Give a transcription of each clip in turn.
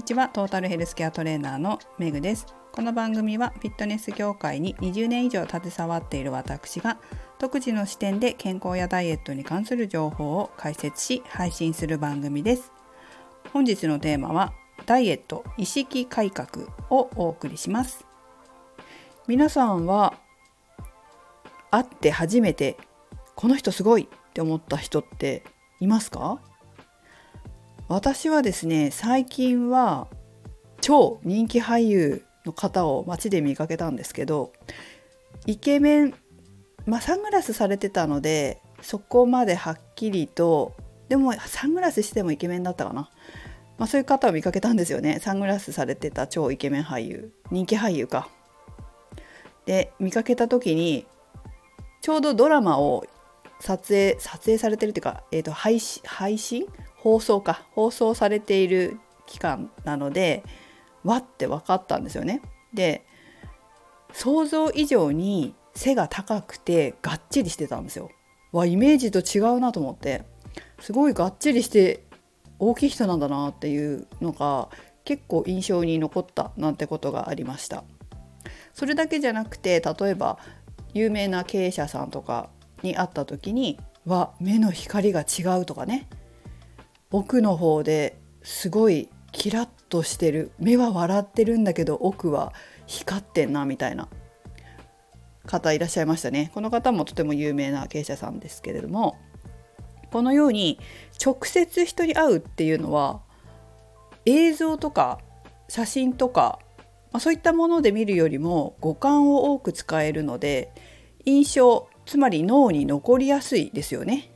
にちはトータルヘルスケアトレーナーのメグです。この番組はフィットネス業界に20年以上携わっている私が独自の視点で健康やダイエットに関する情報を解説し配信する番組です。本日のテーマはダイエット意識改革をお送りします。皆さんは会って初めてこの人すごいって思った人っていますか？私はですね最近は超人気俳優の方を街で見かけたんですけどイケメンまあサングラスされてたのでそこまではっきりとでもサングラスしてもイケメンだったかな、まあ、そういう方を見かけたんですよね。サングラスされてた超イケメン俳優。人気俳優か。で見かけた時にちょうどドラマを撮影撮影されてるっていうか、えーと、配配信？放送か放送されている期間なのでわって分かったんですよね。で想像以上に背が高くてがっちりしてたんですよ。わイメージと違うなと思ってすごいがっちりして大きい人なんだなっていうのが結構印象に残ったなんてことがありました。それだけじゃなくて例えば有名な経営者さんとかに会った時には目の光が違うとかね奥の方ですごいキラッとしてる。目は笑ってるんだけど奥は光ってんなみたいな方いらっしゃいましたね。この方もとても有名な経営者さんですけれどもこのように直接人に会うっていうのは映像とか写真とか、まあ、そういったもので見るよりも五感を多く使えるので印象つまり脳に残りやすいですよね。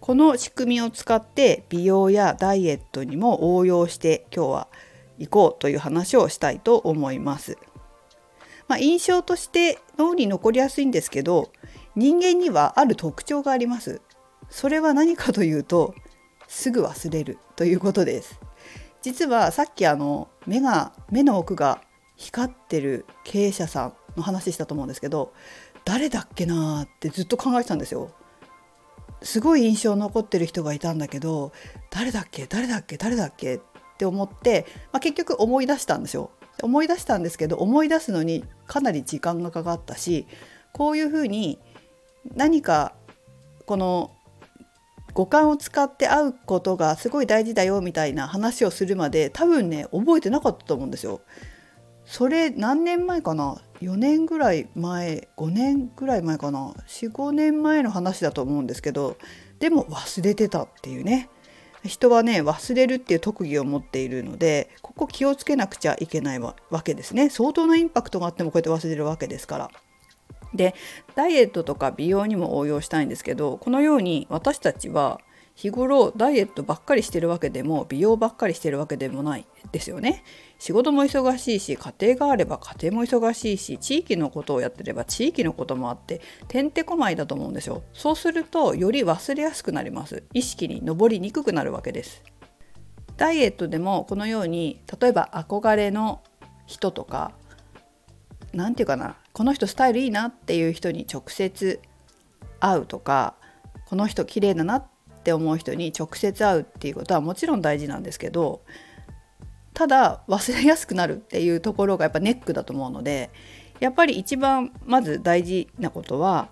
この仕組みを使って美容やダイエットにも応用して今日は行こうという話をしたいと思います。まあ、印象として脳に残りやすいんですけど人間にはある特徴があります。それは何かというとすぐ忘れるということです。実はさっきあの目が目の奥が光ってる経営者さんの話したと思うんですけど誰だっけなーってずっと考えてたんですよ。すごい印象残ってる人がいたんだけど誰だっけ？誰だっけ？誰だっけ？って思って、まあ、結局思い出したんですよ。思い出したんですけど思い出すのにかなり時間がかかったしこういうふうに何かこの五感を使って会うことがすごい大事だよみたいな話をするまで多分ね覚えてなかったと思うんですよ。それ何年前かな？4年ぐらい前5年ぐらい前かな？45年前の話だと思うんですけどでも忘れてたっていうね。人はね忘れるっていう特技を持っているのでここ気をつけなくちゃいけないわけですね。相当なインパクトがあってもこうやって忘れるわけですから。でダイエットとか美容にも応用したいんですけどこのように私たちは日頃ダイエットばっかりしてるわけでも美容ばっかりしてるわけでもないですよね。仕事も忙しいし家庭があれば家庭も忙しいし地域のことをやってれば地域のこともあっててんてこまいだと思うんですよ。そうするとより忘れやすくなります。意識に上りにくくなるわけです。ダイエットでもこのように例えば憧れの人とか何て言うかなこの人スタイルいいなっていう人に直接会うとかこの人綺麗だなっって思う人に直接会うっていうことはもちろん大事なんですけどただ忘れやすくなるっていうところがやっぱネックだと思うのでやっぱり一番まず大事なことは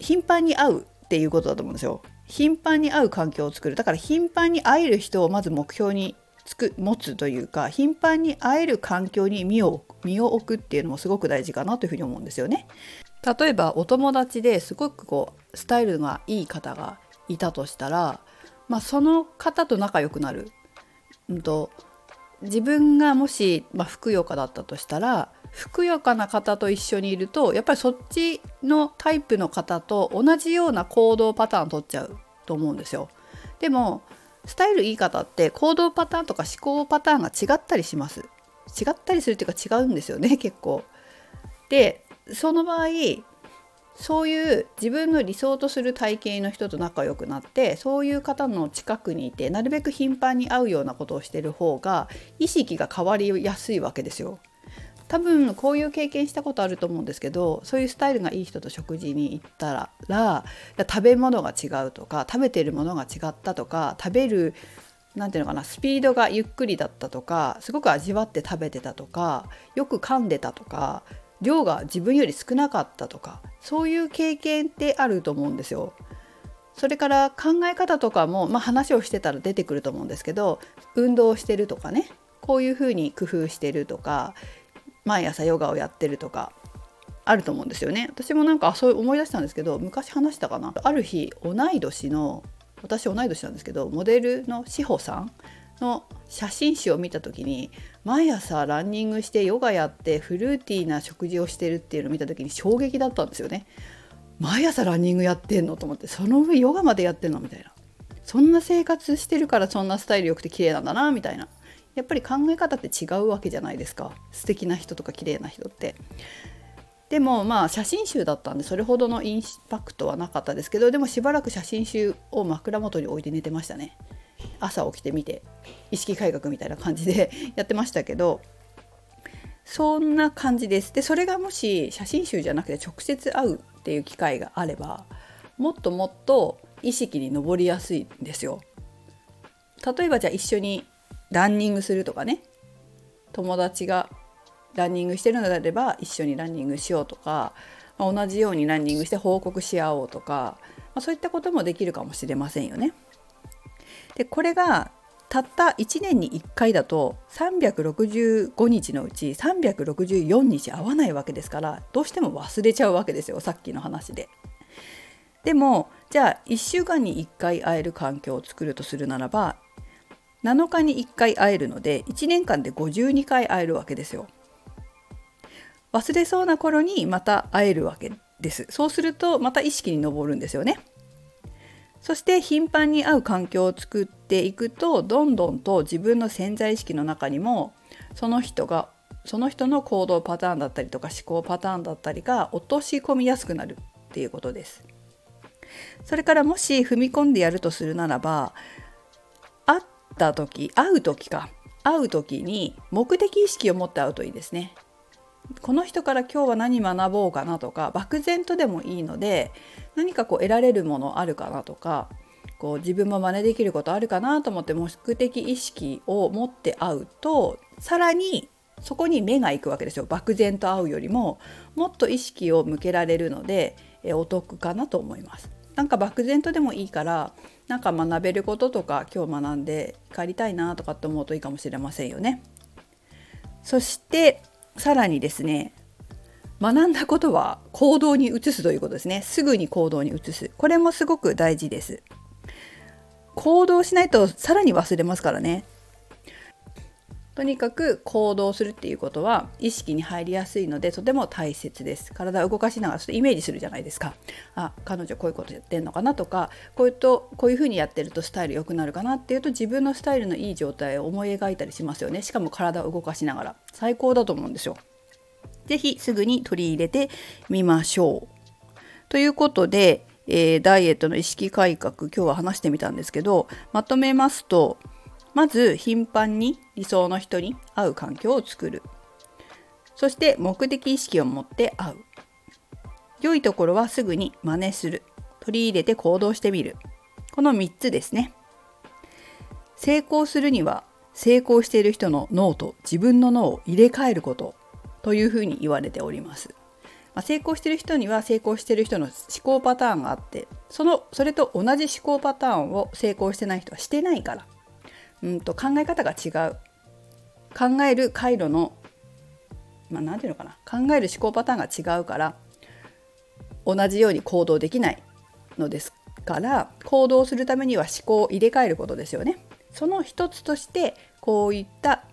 頻繁に会うっていうことだと思うんですよ。頻繁に会う環境を作るだから頻繁に会える人をまず目標につく持つというか頻繁に会える環境に身を身を置くっていうのもすごく大事かなというふうに思うんですよね。例えばお友達ですごくこうスタイルがいい方がいたとしたら、まあ、その方と仲良くなる、うんと、自分がもし、まあ、ふくよかだったとしたらふくよかな方と一緒にいるとやっぱりそっちのタイプの方と同じような行動パターン取っちゃうと思うんですよ。でもスタイルいい方って行動パターンとか思考パターンが違ったりします。違ったりするっていうか違うんですよね結構。でその場合そういう自分の理想とする体型の人と仲良くなってそういう方の近くにいてなるべく頻繁に会うようなことをしてる方が意識が変わりやすいわけですよ。多分こういう経験したことあると思うんですけどそういうスタイルがいい人と食事に行ったら食べ物が違うとか食べてるものが違ったとか食べる何ていうのかなスピードがゆっくりだったとかすごく味わって食べてたとかよく噛んでたとか量が自分より少なかったとかそういう経験ってあると思うんですよ。それから考え方とかも、まあ、話をしてたら出てくると思うんですけど運動してるとかねこういうふうに工夫してるとか毎朝ヨガをやってるとかあると思うんですよね。私もなんかそう思い出したんですけど昔話したかなある日同い年の私同い年なんですけどモデルの志保さんの写真集を見た時に毎朝ランニングしてヨガやってフルーティーな食事をしてるっていうのを見た時に衝撃だったんですよね。毎朝ランニングやってんの？と思ってその上ヨガまでやってんの？みたいな。そんな生活してるからそんなスタイル良くて綺麗なんだな？みたいな。やっぱり考え方って違うわけじゃないですか。素敵な人とか綺麗な人って。でもまあ写真集だったんでそれほどのインパクトはなかったですけどでもしばらく写真集を枕元に置いて寝てましたね。朝起きてみて意識改革みたいな感じで やってましたけどそんな感じです。でそれがもし写真集じゃなくて直接会うっていう機会があればもっともっと意識に上りやすいんですよ。例えばじゃあ一緒にランニングするとかね。友達がランニングしてるのであれば一緒にランニングしようとか、まあ、同じようにランニングして報告し合おうとか、まあ、そういったこともできるかもしれませんよね。でこれがたった1年に1回だと365日のうち364日合わないわけですからどうしても忘れちゃうわけですよさっきの話で。でもじゃあ1週間に1回会える環境を作るとするならば7日に1回会えるので1年間で52回会えるわけですよ。忘れそうな頃にまた会えるわけですそうするとまた意識に上るんですよねそして頻繁に会う環境を作っていくとどんどんと自分の潜在意識の中にもその人がその人の行動パターンだったりとか思考パターンだったりが落とし込みやすくなるっていうことです。それからもし踏み込んでやるとするならば会った時会う時か会う時に目的意識を持って会うといいですね。この人から今日は何学ぼうかなとか漠然とでもいいので何かこう得られるものあるかなとかこう自分も真似できることあるかなと思って目的意識を持って会うとさらにそこに目が行くわけですよ漠然と会うよりももっと意識を向けられるのでお得かなと思います。なんか漠然とでもいいからなんか学べることとか今日学んで帰りたいなとかって思うといいかもしれませんよね。そしてさらにですね学んだことは行動に移すということですね。すぐに行動に移す。これもすごく大事です。行動しないとさらに忘れますからね。とにかく行動するっていうことは意識に入りやすいのでとても大切です。体を動かしながらちょっとイメージするじゃないですか。あ彼女こういうことやってんのかなとかこういうとこういうふうにやってるとスタイル良くなるかなっていうと自分のスタイルのいい状態を思い描いたりしますよね。しかも体を動かしながら。最高だと思うんですよ。是非すぐに取り入れてみましょう。ということでえー、ダイエットの意識改革今日は話してみたんですけどまとめますとまず頻繁に理想の人に会う環境を作る。そして目的意識を持って会う。良いところはすぐに真似する。取り入れて行動してみる。この3つですね。成功するには成功している人の脳と自分の脳を入れ替えること。というふうに言われております、まあ、成功している人には成功している人の思考パターンがあってそのそれと同じ思考パターンを成功してない人はしてないから。うんと考え方が違う考える回路のまあ、て言うのかな考える思考パターンが違うから同じように行動できないのですから行動するためには思考を入れ替えることですよね。その一つとしてこういった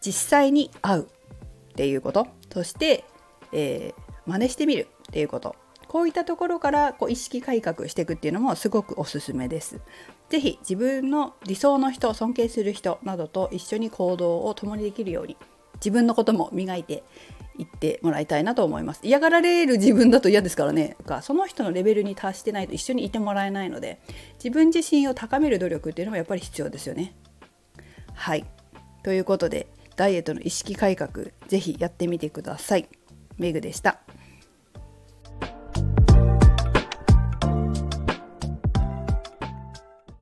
実際に会うっていうことそして、えー、真似してみるっていうことこういったところからこう意識改革していくっていうのもすごくおすすめです。是非自分の理想の人尊敬する人などと一緒に行動を共にできるように自分のことも磨いていってもらいたいなと思います。嫌がられる自分だと嫌ですからね。その人のレベルに達してないと一緒にいてもらえないので自分自身を高める努力っていうのもやっぱり必要ですよね。はい。ということでダイエットの意識改革是非やってみてください。メグでした。